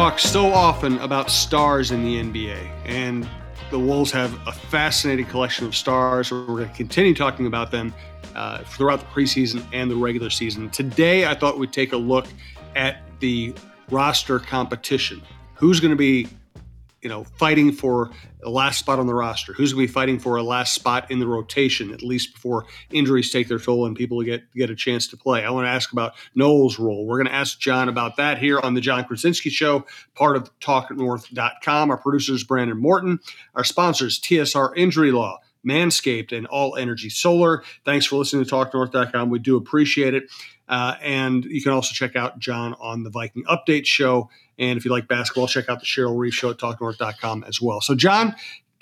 talk so often about stars in the NBA, and the Wolves have a fascinating collection of stars. We're going to continue talking about them uh, throughout the preseason and the regular season. Today, I thought we'd take a look at the roster competition. Who's going to be you know, fighting for a last spot on the roster? Who's going to be fighting for a last spot in the rotation, at least before injuries take their toll and people get get a chance to play? I want to ask about Nowell's role. We're going to ask John about that here on the Jon Krawczynski Show, part of TalkNorth.com. Our producer is Brandon Morton. Our sponsors, TSR Injury Law. Manscaped and All Energy Solar. Thanks for listening to TalkNorth.com. We do appreciate it. Uh, and you can also check out John on the Viking Update Show. And if you like basketball, check out the Cheryl Reeve Show at TalkNorth.com as well. So, John,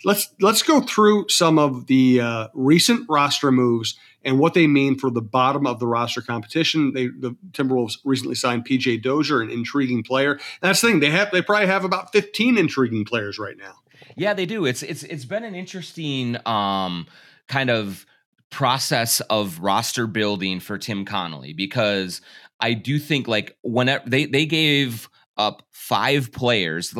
let's let's go through some of the uh, recent roster moves and what they mean for the bottom of the roster competition. They, the Timberwolves recently signed PJ Dozier, an intriguing player. That's the thing; they have they probably have about fifteen intriguing players right now. Yeah, they do. It's it's it's been an interesting um, kind of process of roster building for Tim Connolly because I do think like whenever they they gave up five players.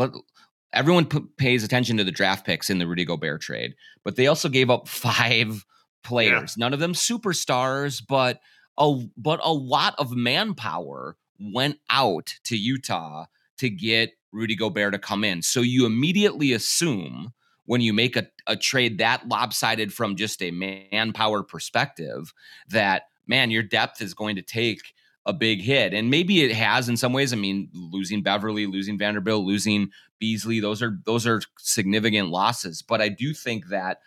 Everyone p- pays attention to the draft picks in the Rudy Gobert trade, but they also gave up five players. Yeah. None of them superstars, but a but a lot of manpower went out to Utah to get Rudy Gobert to come in. So you immediately assume when you make a, a trade that lopsided from just a manpower perspective that man your depth is going to take a big hit. And maybe it has in some ways. I mean losing Beverley, losing vanderbilt losing beasley those are those are significant losses. But i do think that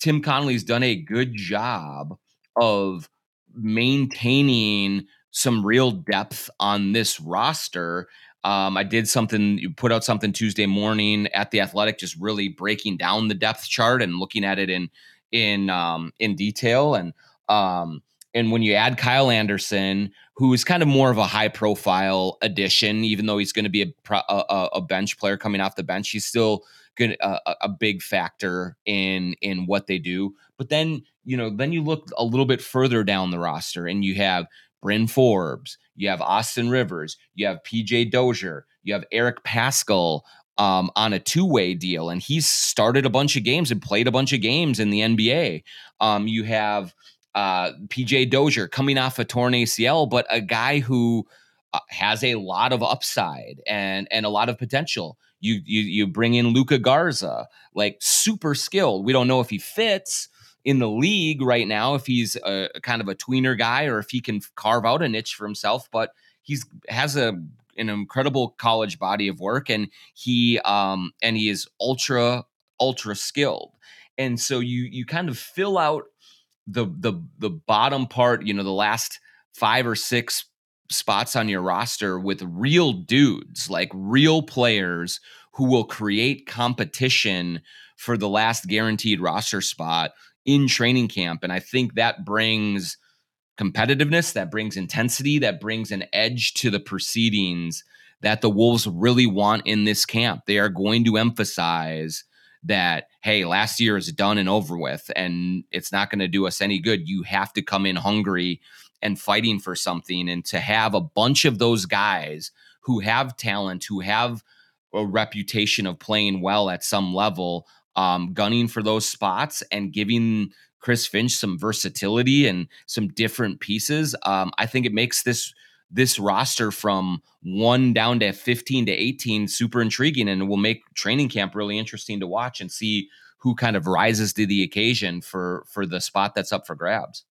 tim connolly's done a good job of maintaining some real depth on this roster um, I did something, you put out something Tuesday morning at the Athletic, just really breaking down the depth chart and looking at it in in um, in detail. And um, and when you add Kyle Anderson, who is kind of more of a high profile addition, even though he's going to be a, a, a bench player coming off the bench, he's still good a, a big factor in in what they do. But then you know, then you look a little bit further down the roster, and you have Bryn Forbes, you have Austin Rivers, you have PJ Dozier, you have Eric Paschall um, on a two way deal, and he's started a bunch of games and played a bunch of games in the NBA. Um, you have uh, PJ Dozier coming off a torn ACL, but a guy who uh, has a lot of upside and and a lot of potential. You you you bring in Luka Garza, like super skilled. We don't know if he fits, in the league right now if he's a, kind of a tweener guy or if he can carve out a niche for himself. But he's has a an incredible college body of work, and he um and he is ultra ultra skilled. And so you you kind of fill out the the the bottom part, you know, the last five or six spots on your roster with real dudes, like real players who will create competition for the last guaranteed roster spot in training camp. And I think that brings competitiveness, that brings intensity, that brings an edge to the proceedings that the Wolves really want in this camp. They are going to emphasize that, hey, last year is done and over with, and it's not going to do us any good. You have to come in hungry and fighting for something. And to have a bunch of those guys who have talent, who have a reputation of playing well at some level um, gunning for those spots and giving Chris Finch some versatility and some different pieces. Um, I think it makes this this roster from one down to 15 to 18 super intriguing and will make training camp really interesting to watch and see who kind of rises to the occasion for for the spot that's up for grabs.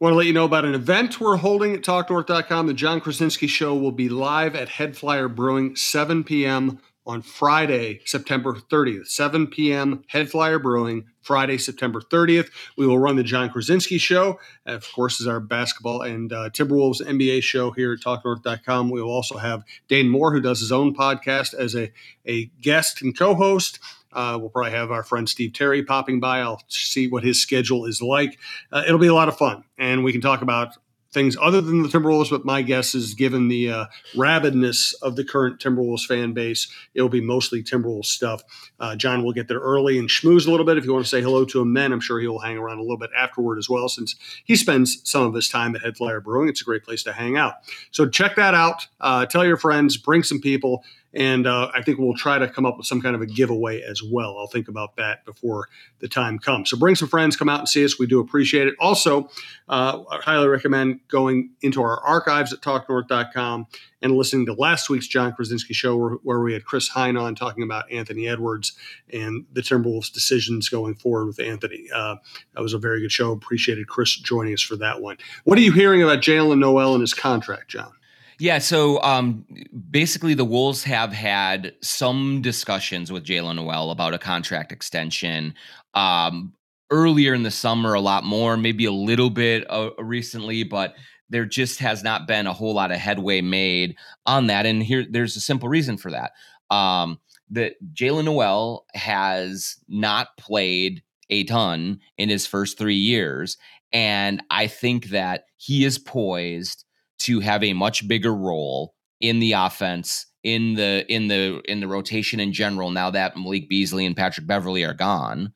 Want to let you know about an event we're holding at TalkNorth.com. The Jon Krawczynski Show will be live at HeadFlyer Brewing, 7 p.m on Friday, September 30th, 7 p.m. HeadFlyer Brewing, Friday, September 30th. We will run the Jon Krawczynski Show, of course, is our basketball and uh, Timberwolves NBA show here at TalkNorth.com. We will also have Dane Moore, who does his own podcast, as a, a guest and co host. Uh, we'll probably have our friend Steve Terry popping by. I'll see what his schedule is like. Uh, it'll be a lot of fun, and we can talk about things other than the Timberwolves, but my guess is given the uh, rabidness of the current Timberwolves fan base, it will be mostly Timberwolves stuff. Uh, John will get there early and schmooze a little bit. If you want to say hello to him then, I'm sure he'll hang around a little bit afterward as well, since he spends some of his time at Head Brewing. It's a great place to hang out. So check that out. Uh, tell your friends, bring some people And uh, I think we'll try to come up with some kind of a giveaway as well. I'll think about that before the time comes. So bring some friends, come out and see us. We do appreciate it. Also, uh, I highly recommend going into our archives at talknorth.com and listening to last week's Jon Krawczynski show where, where we had Chris Hine on talking about Anthony Edwards and the Timberwolves' decisions going forward with Anthony. Uh, that was a very good show. Appreciated Chris joining us for that one. What are you hearing about Jaylen Nowell and his contract, Jon? Yeah, so um, basically, the Wolves have had some discussions with Jaylen Nowell about a contract extension. Um, earlier in the summer, a lot more, maybe a little bit uh, recently, but there just has not been a whole lot of headway made on that. And here, there's a simple reason for that. Um, that Jaylen Nowell has not played a ton in his first three years. And I think that he is poised to have a much bigger role in the offense in the in the in the rotation in general now that Malik Beasley and Patrick Beverley are gone.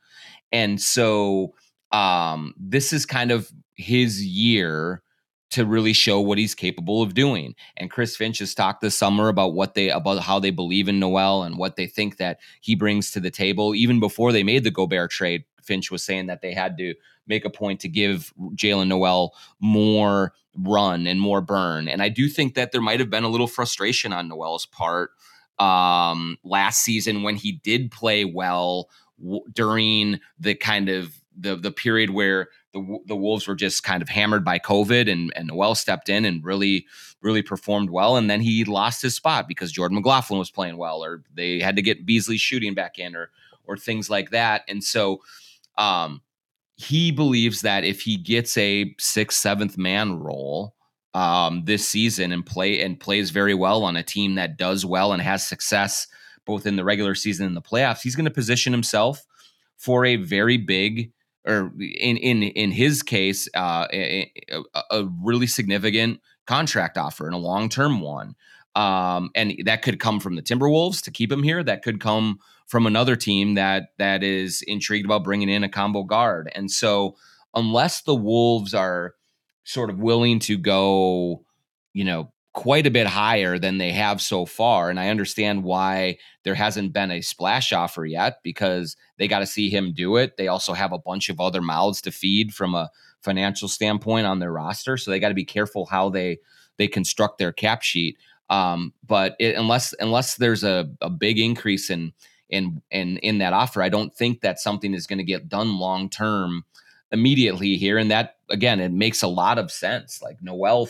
And so um this is kind of his year to really show what he's capable of doing. And Chris Finch has talked this summer about what they about how they believe in Nowell and what they think that he brings to the table. Even before they made the Gobert trade, Finch was saying that they had to make a point to give Jaylen Nowell more run and more burn. And I do think that there might have been a little frustration on Nowell's part um, last season when he did play well w- during the kind of the the period where the the Wolves were just kind of hammered by COVID, and and Nowell stepped in and really really performed well, and then he lost his spot because Jordan McLaughlin was playing well, or they had to get Beasley shooting back in, or or things like that, and so. Um, he believes that if he gets a sixth, seventh man role um, this season and play and plays very well on a team that does well and has success both in the regular season and the playoffs, he's going to position himself for a very big or in in in his case, uh, a, a, really significant contract offer and a long term one. Um, and that could come from the Timberwolves to keep him here. That could come from another team that that is intrigued about bringing in a combo guard. And so, unless the Wolves are sort of willing to go, you know, quite a bit higher than they have so far. And I understand why there hasn't been a splash offer yet because they got to see him do it. They also have a bunch of other mouths to feed from a financial standpoint on their roster, so they got to be careful how they they construct their cap sheet. Um, but it, unless unless there's a, a big increase in in in in that offer, I don't think that something is going to get done long term immediately here. And that again, it makes a lot of sense. Like Nowell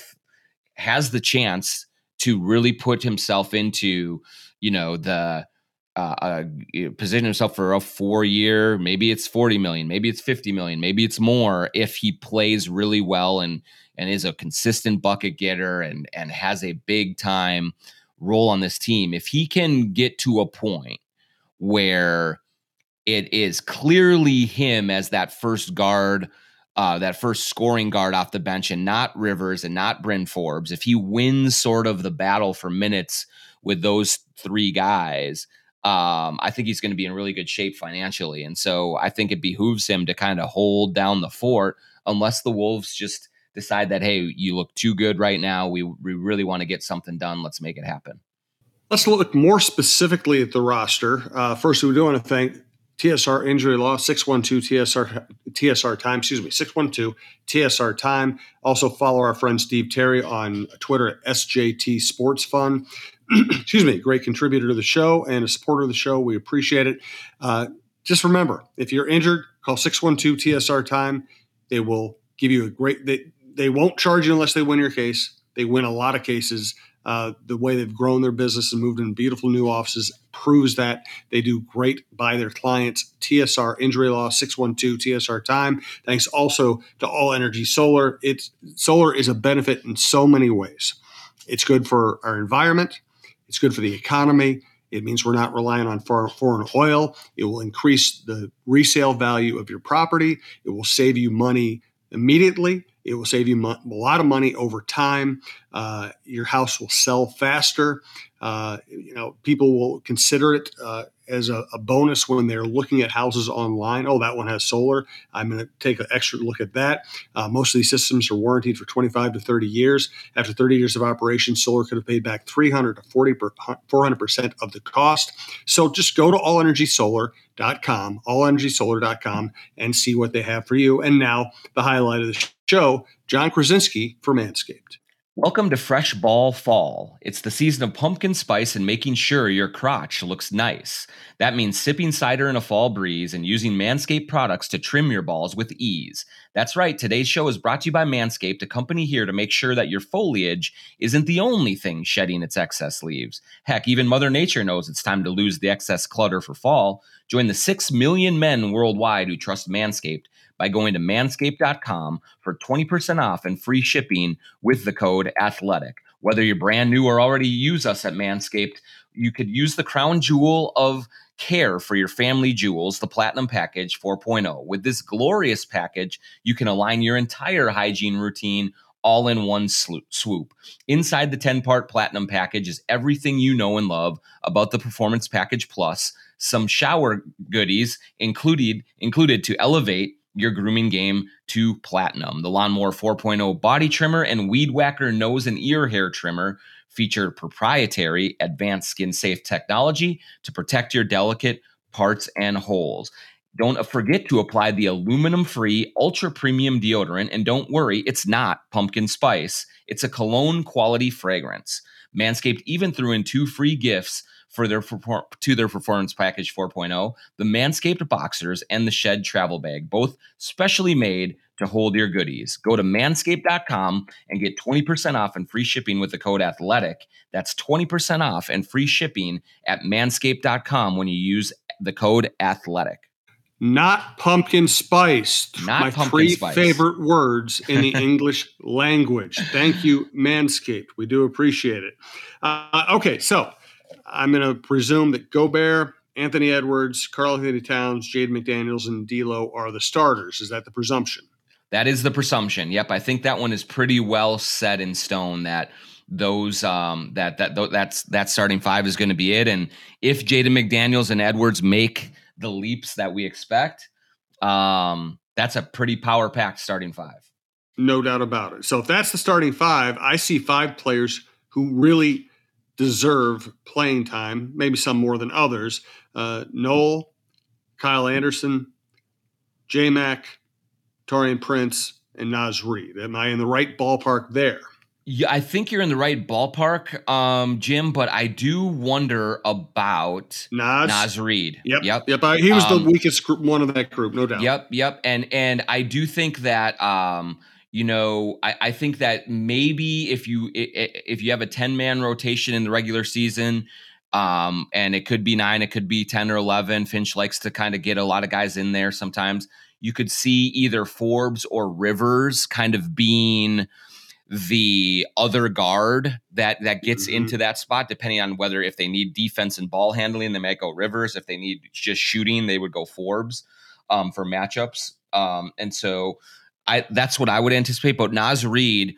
has the chance to really put himself into, you know, the uh, uh, position himself for a four year, maybe it's 40 million, maybe it's 50 million, maybe it's more if he plays really well and and is a consistent bucket getter and and has a big time role on this team. If he can get to a point where it is clearly him as that first guard uh, that first scoring guard off the bench and not Rivers and not Bryn Forbes, if he wins sort of the battle for minutes with those three guys, um, I think he's going to be in really good shape financially. And so I think it behooves him to kind of hold down the fort unless the Wolves just decide that, hey, you look too good right now. We, we really want to get something done. Let's make it happen. Let's look more specifically at the roster. Uh, first, we do want to thank TSR injury law, 612 TSR, TSR time, excuse me, 612 TSR time. Also follow our friend Steve Terry on Twitter at SJT Sports Fund. excuse me, great contributor to the show and a supporter of the show. We appreciate it. Uh, just remember, if you're injured, call 612 TSR time. They will give you a great, they, they won't charge you unless they win your case. They win a lot of cases. Uh, the way they've grown their business and moved in beautiful new offices proves that they do great by their clients. TSR Injury Law 612 TSR Time. Thanks also to All Energy Solar. It's solar is a benefit in so many ways. It's good for our environment. It's good for the economy. It means we're not relying on foreign oil. It will increase the resale value of your property. It will save you money immediately. It will save you a lot of money over time. Uh, your house will sell faster. Uh, you know, people will consider it uh, as a, a, bonus when they're looking at houses online. Oh, that one has solar. I'm going to take an extra look at that. Uh, most of these systems are warranted for 25 to 30 years. After 30 years of operation, solar could have paid back 300 to 40 per, 400% of the cost. So just go to allenergysolar.com, allenergysolar.com, and see what they have for you. And now the highlight of the show, Jon Krawczynski for Manscaped. Welcome to Fresh Ball Fall. It's the season of pumpkin spice and making sure your crotch looks nice. That means sipping cider in a fall breeze and using Manscaped products to trim your balls with ease. That's right, today's show is brought to you by Manscaped, a company here to make sure that your foliage isn't the only thing shedding its excess leaves. Heck, even Mother Nature knows it's time to lose the excess clutter for fall. Join the 6 million men worldwide who trust Manscaped by going to manscaped.com for 20% off and free shipping with the code athletic. Whether you're brand new or already use us at Manscaped, you could use the crown jewel of care for your family jewels, the Platinum Package 4.0. With this glorious package, you can align your entire hygiene routine all in one swoop. Inside the 10 part Platinum Package is everything you know and love about the Performance Package Plus, some shower goodies included, included to elevate your grooming game to platinum. The Lawnmower 4.0 body trimmer and Weed Whacker nose and ear hair trimmer feature proprietary advanced skin safe technology to protect your delicate parts and holes. Don't forget to apply the aluminum free ultra premium deodorant. And don't worry, it's not pumpkin spice, it's a cologne quality fragrance. Manscaped even threw in two free gifts for their to their performance package 4.0, the Manscaped boxers and the Shed travel bag, both specially made to hold your goodies. Go to manscaped.com and get 20% off and free shipping with the code athletic. That's 20% off and free shipping at manscaped.com when you use the code athletic. Not pumpkin spice. Not my pumpkin three spice. favorite words in the English language. Thank you, Manscaped. We do appreciate it. Uh, okay, so I'm going to presume that Gobert, Anthony Edwards, Karl-Anthony Towns, Jade McDaniels, and D'Lo are the starters. Is that the presumption? That is the presumption. Yep, I think that one is pretty well set in stone. That those um, that that that's that starting five is going to be it. And if Jaden McDaniels and Edwards make the leaps that we expect, um, that's a pretty power packed starting five. No doubt about it. So if that's the starting five, I see five players who really deserve playing time, maybe some more than others. Uh, Nowell, Kyle Anderson, J Mac, Taurean Prince, and Naz Reid. Am I in the right ballpark there? Yeah, I think you're in the right ballpark, um, Jim. But I do wonder about Naz, Naz Reid. Yep, yep, yep. I, he was um, the weakest group, one of that group, no doubt. Yep, yep. And and I do think that um, you know, I, I think that maybe if you if you have a ten man rotation in the regular season, um, and it could be nine, it could be ten or eleven. Finch likes to kind of get a lot of guys in there. Sometimes you could see either Forbes or Rivers kind of being the other guard that that gets mm-hmm. into that spot, depending on whether if they need defense and ball handling, they might go Rivers. If they need just shooting, they would go Forbes um, for matchups. Um, and so I that's what I would anticipate. But Naz Reid,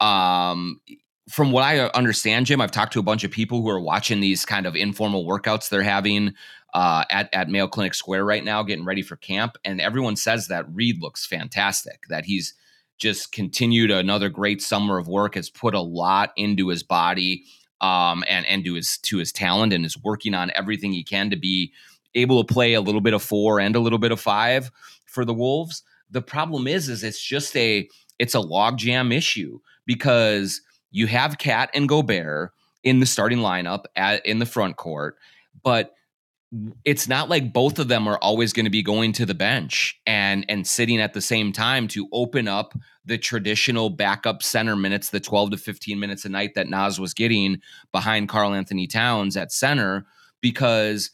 um, from what I understand, Jim, I've talked to a bunch of people who are watching these kind of informal workouts they're having uh, at at Mayo Clinic Square right now, getting ready for camp, and everyone says that Reid looks fantastic. That he's just continued another great summer of work, has put a lot into his body um, and and to his to his talent, and is working on everything he can to be able to play a little bit of four and a little bit of five for the Wolves. The problem is, is it's just a it's a logjam issue because you have KAT and Gobert in the starting lineup at, in the front court, but it's not like both of them are always going to be going to the bench and and sitting at the same time to open up the traditional backup center minutes, the 12 to 15 minutes a night that Naz was getting behind Karl-Anthony Towns at center, because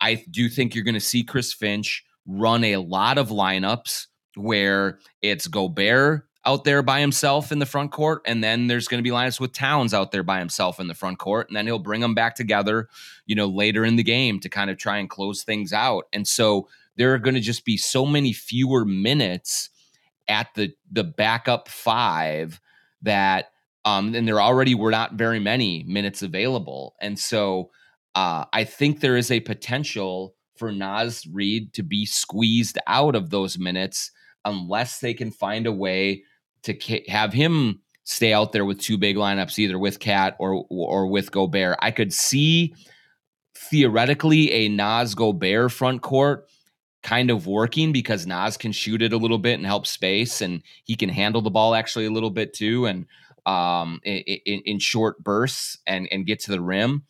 I do think you're going to see Chris Finch run a lot of lineups where it's Gobert out there by himself in the front court, and then there's going to be lineups with Towns out there by himself in the front court, and then he'll bring them back together, you know, later in the game to kind of try and close things out. And so there are going to just be so many fewer minutes at the the backup five that Um, and there already were not very many minutes available. And so uh, I think there is a potential for Naz Reid to be squeezed out of those minutes unless they can find a way to have him stay out there with two big lineups, either with KAT or or with Gobert. I could see theoretically a Naz Gobert front court kind of working because Naz can shoot it a little bit and help space, and he can handle the ball actually a little bit too, and um, in, in short bursts and and get to the rim.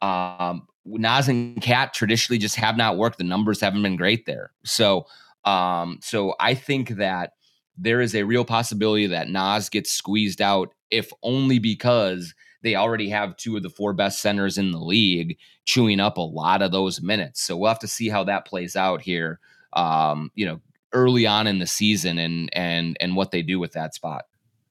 Um, Naz and KAT traditionally just have not worked. The numbers haven't been great there. So, um, so I think that there is a real possibility that Naz gets squeezed out, if only because they already have two of the four best centers in the league chewing up a lot of those minutes. So we'll have to see how that plays out here. Um, you know, early on in the season and and and what they do with that spot.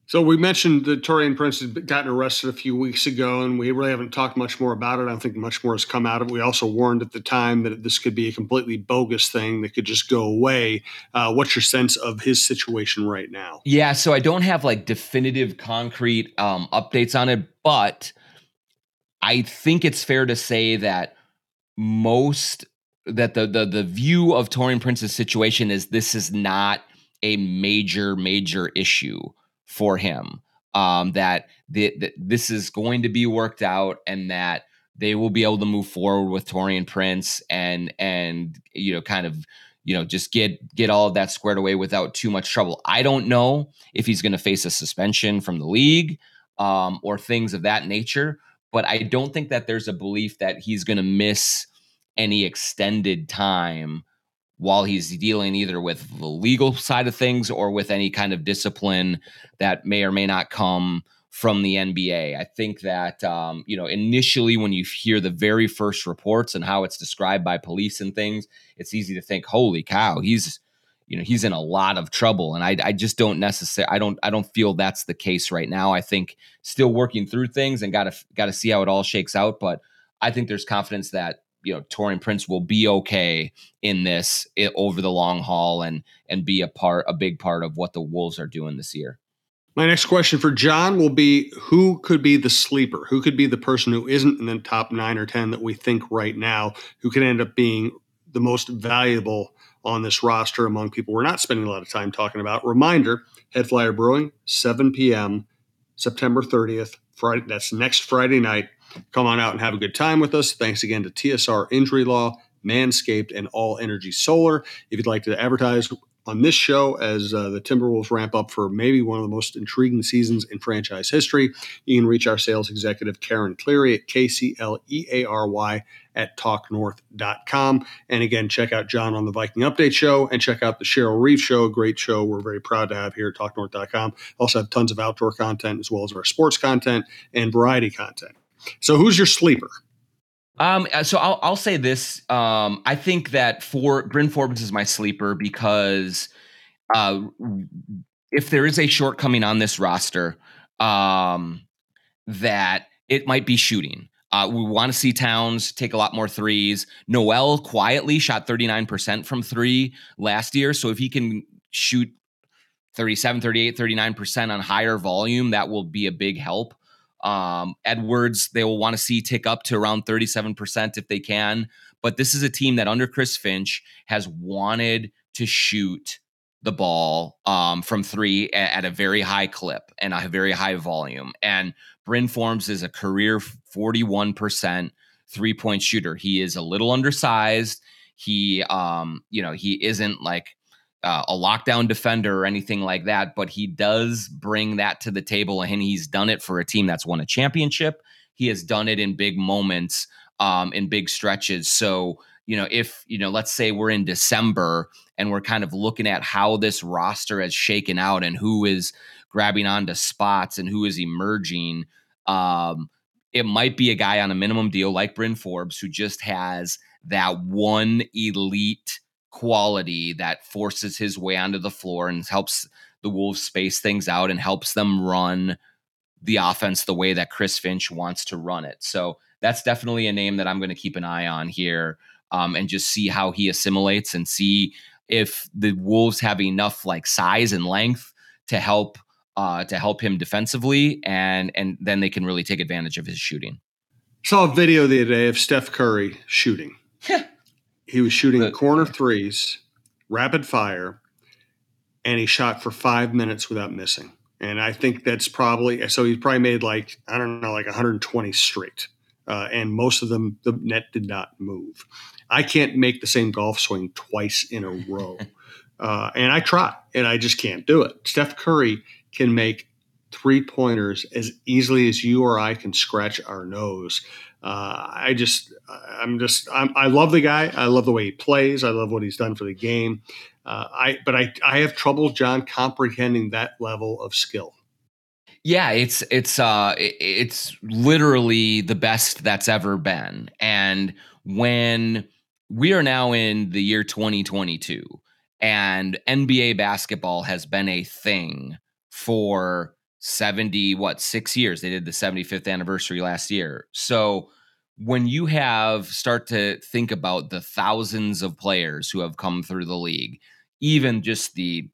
So we mentioned that Taurean Prince had gotten arrested a few weeks ago, and we really haven't talked much more about it. I don't think much more has come out of it. We also warned at the time that this could be a completely bogus thing that could just go away. Uh, what's your sense of his situation right now? Yeah, so I don't have like definitive, concrete um, updates on it, but I think it's fair to say that most that the the the view of Taurean Prince's situation is this is not a major major issue for him. Um, that, the, that this is going to be worked out and that they will be able to move forward with Taurean Prince and and you know kind of you know just get get all of that squared away without too much trouble. I don't know if he's going to face a suspension from the league um, or things of that nature, but I don't think that there's a belief that he's going to miss any extended time while he's dealing either with the legal side of things or with any kind of discipline that may or may not come from the NBA. I think that um, you know initially when you hear the very first reports and how it's described by police and things, it's easy to think, "Holy cow, he's you know he's in a lot of trouble." And I, I just don't necessarily I don't I don't feel that's the case right now. I think still working through things and got to got to see how it all shakes out, but I think there's confidence that you know Taurean Prince will be okay in this it, over the long haul and and be a part a big part of what the Wolves are doing this year. My next question for John will be who could be the sleeper? Who could be the person who isn't in the top 9 or 10 that we think right now who could end up being the most valuable on this roster among people we're not spending a lot of time talking about. Reminder, HeadFlyer Brewing 7 p.m. September 30th, Friday that's next Friday night Come on out and have a good time with us. Thanks again to TSR Injury Law, Manscaped, and All Energy Solar. If you'd like to advertise on this show as uh, the Timberwolves ramp up for maybe one of the most intriguing seasons in franchise history, you can reach our sales executive, Karen Cleary, at KCLEARY at talknorth.com. And again, check out John on the Viking Update Show and check out the Cheryl Reeve Show, a great show we're very proud to have here at talknorth.com. Also have tons of outdoor content as well as our sports content and variety content. So who's your sleeper? Um, uh, so I'll I'll say this. Um, I think that for Bryn Forbes is my sleeper because uh, if there is a shortcoming on this roster, um, that it might be shooting. Uh, we want to see Towns take a lot more threes. Nowell quietly shot 39% from three last year. So if he can shoot 37, 38, 39% on higher volume, that will be a big help. Um, Edwards, they will want to see tick up to around 37% if they can. But this is a team that under Chris Finch has wanted to shoot the ball um, from three at, at, a very high clip and a very high volume. And Bryn Forbes is a career 41% three point shooter. He is a little undersized. He, um, you know, he isn't like uh, a lockdown defender or anything like that, but he does bring that to the table, and he's done it for a team that's won a championship. He has done it in big moments, um, in big stretches. So, you know, if you know, let's say we're in December and we're kind of looking at how this roster has shaken out and who is grabbing onto spots and who is emerging. Um, it might be a guy on a minimum deal like Bryn Forbes who just has that one elite quality that forces his way onto the floor and helps the Wolves space things out and helps them run the offense the way that Chris Finch wants to run it. So that's definitely a name that I'm going to keep an eye on here um, and just see how he assimilates and see if the Wolves have enough like size and length to help uh, to help him defensively, and and then they can really take advantage of his shooting. Saw a video the other day of Steph Curry shooting. He was shooting the, corner threes, rapid fire, and he shot for five minutes without missing. And I think that's probably so. He probably made like I don't know, like 120 straight, uh, and most of them the net did not move. I can't make the same golf swing twice in a row, uh, and I try, and I just can't do it. Steph Curry can make three pointers as easily as you or I can scratch our nose. Uh, I just, I'm just, I'm, i love the guy. I love the way he plays. I love what he's done for the game. Uh, I, but I, I have trouble, John, comprehending that level of skill. Yeah, it's it's uh it's literally the best that's ever been. And when we are now in the year 2022 and NBA basketball has been a thing for 70 what 6 years they did the 75th anniversary last year so when you have start to think about the thousands of players who have come through the league even just the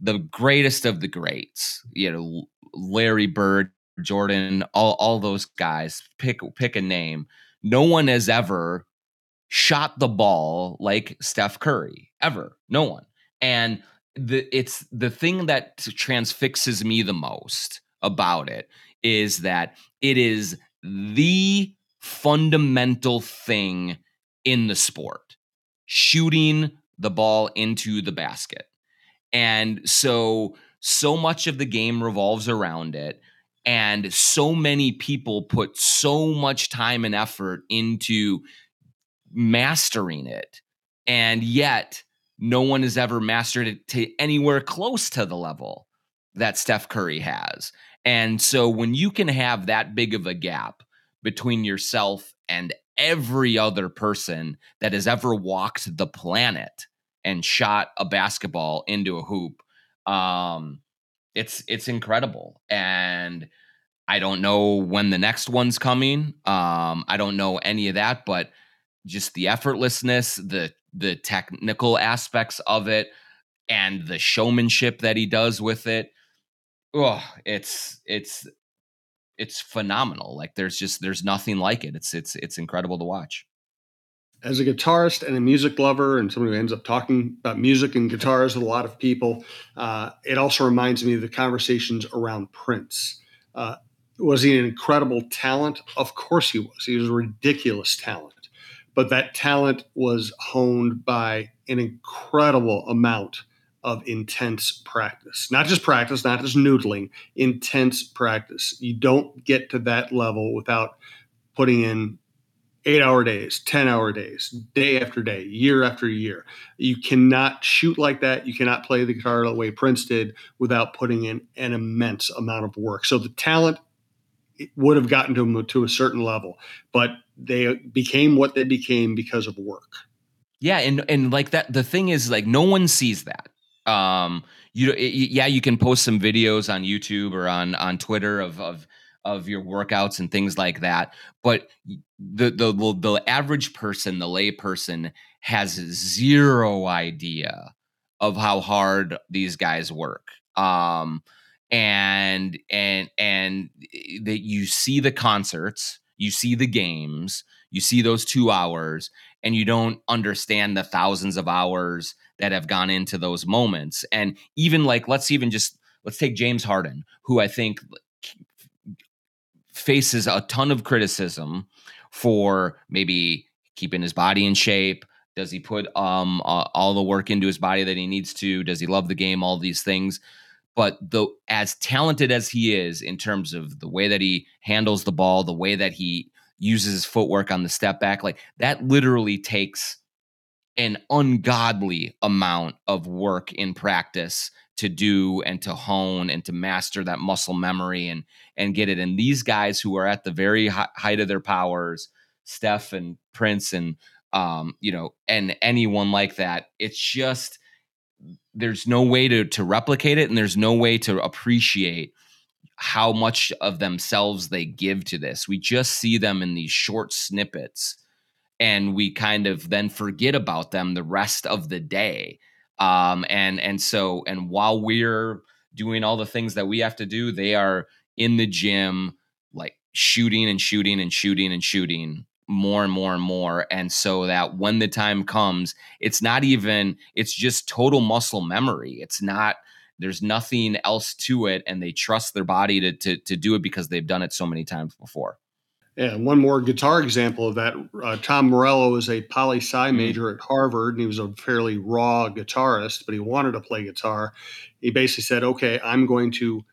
the greatest of the greats you know Larry Bird Jordan all all those guys pick pick a name. No one has ever shot the ball like Steph Curry ever no one. And the it's the thing that transfixes me the most about it is that it is the fundamental thing in the sport shooting the ball into the basket and so so much of the game revolves around it and so many people put so much time and effort into mastering it and yet no one has ever mastered it to anywhere close to the level that Steph Curry has. And so when you can have that big of a gap between yourself and every other person that has ever walked the planet and shot a basketball into a hoop, um, it's it's incredible. And I don't know when the next one's coming. Um, I don't know any of that, but just the effortlessness, the the technical aspects of it and the showmanship that he does with it oh it's it's it's phenomenal like there's just there's nothing like it it's it's it's incredible to watch. As a guitarist and a music lover and someone who ends up talking about music and guitars with a lot of people uh, it also reminds me of the conversations around prince. Uh, was he an incredible talent? Of course he was he was a ridiculous talent but that talent was honed by an incredible amount of intense practice. Not just practice, not just noodling, intense practice. You don't get to that level without putting in eight hour days, 10 hour days, day after day, year after year. You cannot shoot like that. You cannot play the guitar the way Prince did without putting in an immense amount of work. So the talent would have gotten to them to a certain level, but they became what they became because of work. Yeah, and and like that, the thing is, like, no one sees that. Um, you yeah, you can post some videos on YouTube or on on Twitter of of of your workouts and things like that, but the the the average person, the lay person, has zero idea of how hard these guys work. Um, and and and eh, that you see the concerts, you see the games, you see those two hours, and you don't understand the thousands of hours that have gone into those moments. And even like, let's even just let's take James Harden, who I think faces a ton of criticism for maybe keeping his body in shape. Does he put um uh, all the work into his body that he needs to? Does he love the game? All these things but the as talented as he is in terms of the way that he handles the ball, the way that he uses footwork on the step back, like that literally takes an ungodly amount of work in practice to do and to hone and to master that muscle memory and and get it. And these guys who are at the very height of their powers, Steph and Prince and um, you know, and anyone like that, it's just there's no way to to replicate it and there's no way to appreciate how much of themselves they give to this. We just see them in these short snippets and we kind of then forget about them the rest of the day. Um, and and so and while we're doing all the things that we have to do. They are in the gym, like shooting and shooting and shooting and shooting more and more and more. And so that when the time comes, it's not even, it's just total muscle memory. It's not, there's nothing else to it. And they trust their body to, to, to do it because they've done it so many times before. Yeah, one more guitar example of that. Uh, Tom Morello is a poli sci mm-hmm. major at Harvard, and he was a fairly raw guitarist, but he wanted to play guitar. He basically said, "Okay, I'm going to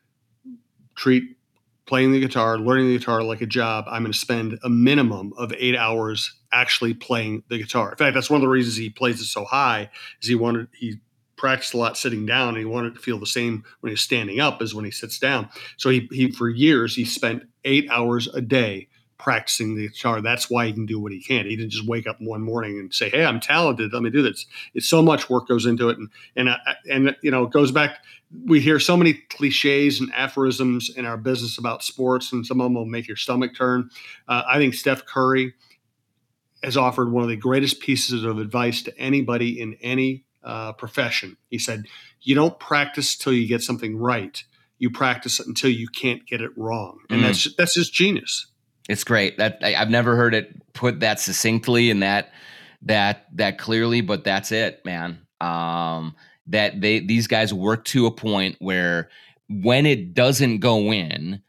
treat playing the guitar, learning the guitar like a job. I'm going to spend a minimum of eight hours actually playing the guitar. In fact, that's one of the reasons he plays it so high. Is he wanted he practiced a lot sitting down, and he wanted to feel the same when he's standing up as when he sits down. So he, he for years he spent eight hours a day practicing the guitar. That's why he can do what he can. He didn't just wake up one morning and say, "Hey, I'm talented. Let me do this." It's so much work goes into it, and and uh, and you know, it goes back. We hear so many cliches and aphorisms in our business about sports, and some of them will make your stomach turn. Uh, I think Steph Curry has offered one of the greatest pieces of advice to anybody in any uh, profession. He said, "You don't practice till you get something right." You practice until you can't get it wrong, and mm. that's that's just genius. It's great. That I, have never heard it put that succinctly and that that that clearly, but that's it, man. Um, that they these guys work to a point where when it doesn't go in,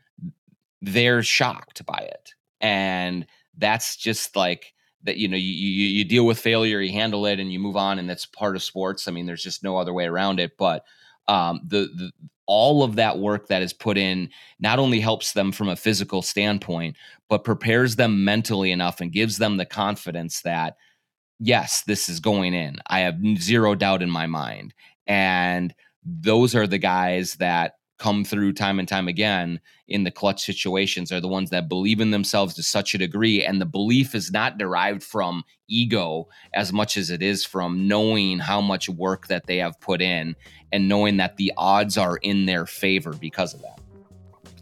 they're shocked by it, and that's just like that. You know, you you, you deal with failure, you handle it, and you move on, and that's part of sports. I mean, there's just no other way around it. But um, the the all of that work that is put in not only helps them from a physical standpoint, but prepares them mentally enough and gives them the confidence that, yes, this is going in. I have zero doubt in my mind. And those are the guys that come through time and time again in the clutch situations are the ones that believe in themselves to such a degree. And the belief is not derived from ego as much as it is from knowing how much work that they have put in and knowing that the odds are in their favor because of that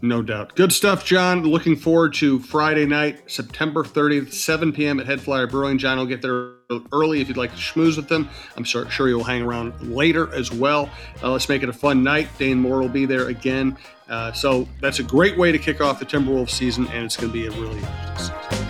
no doubt. Good stuff, John. Looking forward to Friday night, September 30th, 7 p.m. at HeadFlyer Brewing. John will get there early if you'd like to schmooze with them. I'm sure, sure you'll hang around later as well. Uh, let's make it a fun night. Dane Moore will be there again. Uh, so that's a great way to kick off the Timberwolves season, and it's going to be a really season.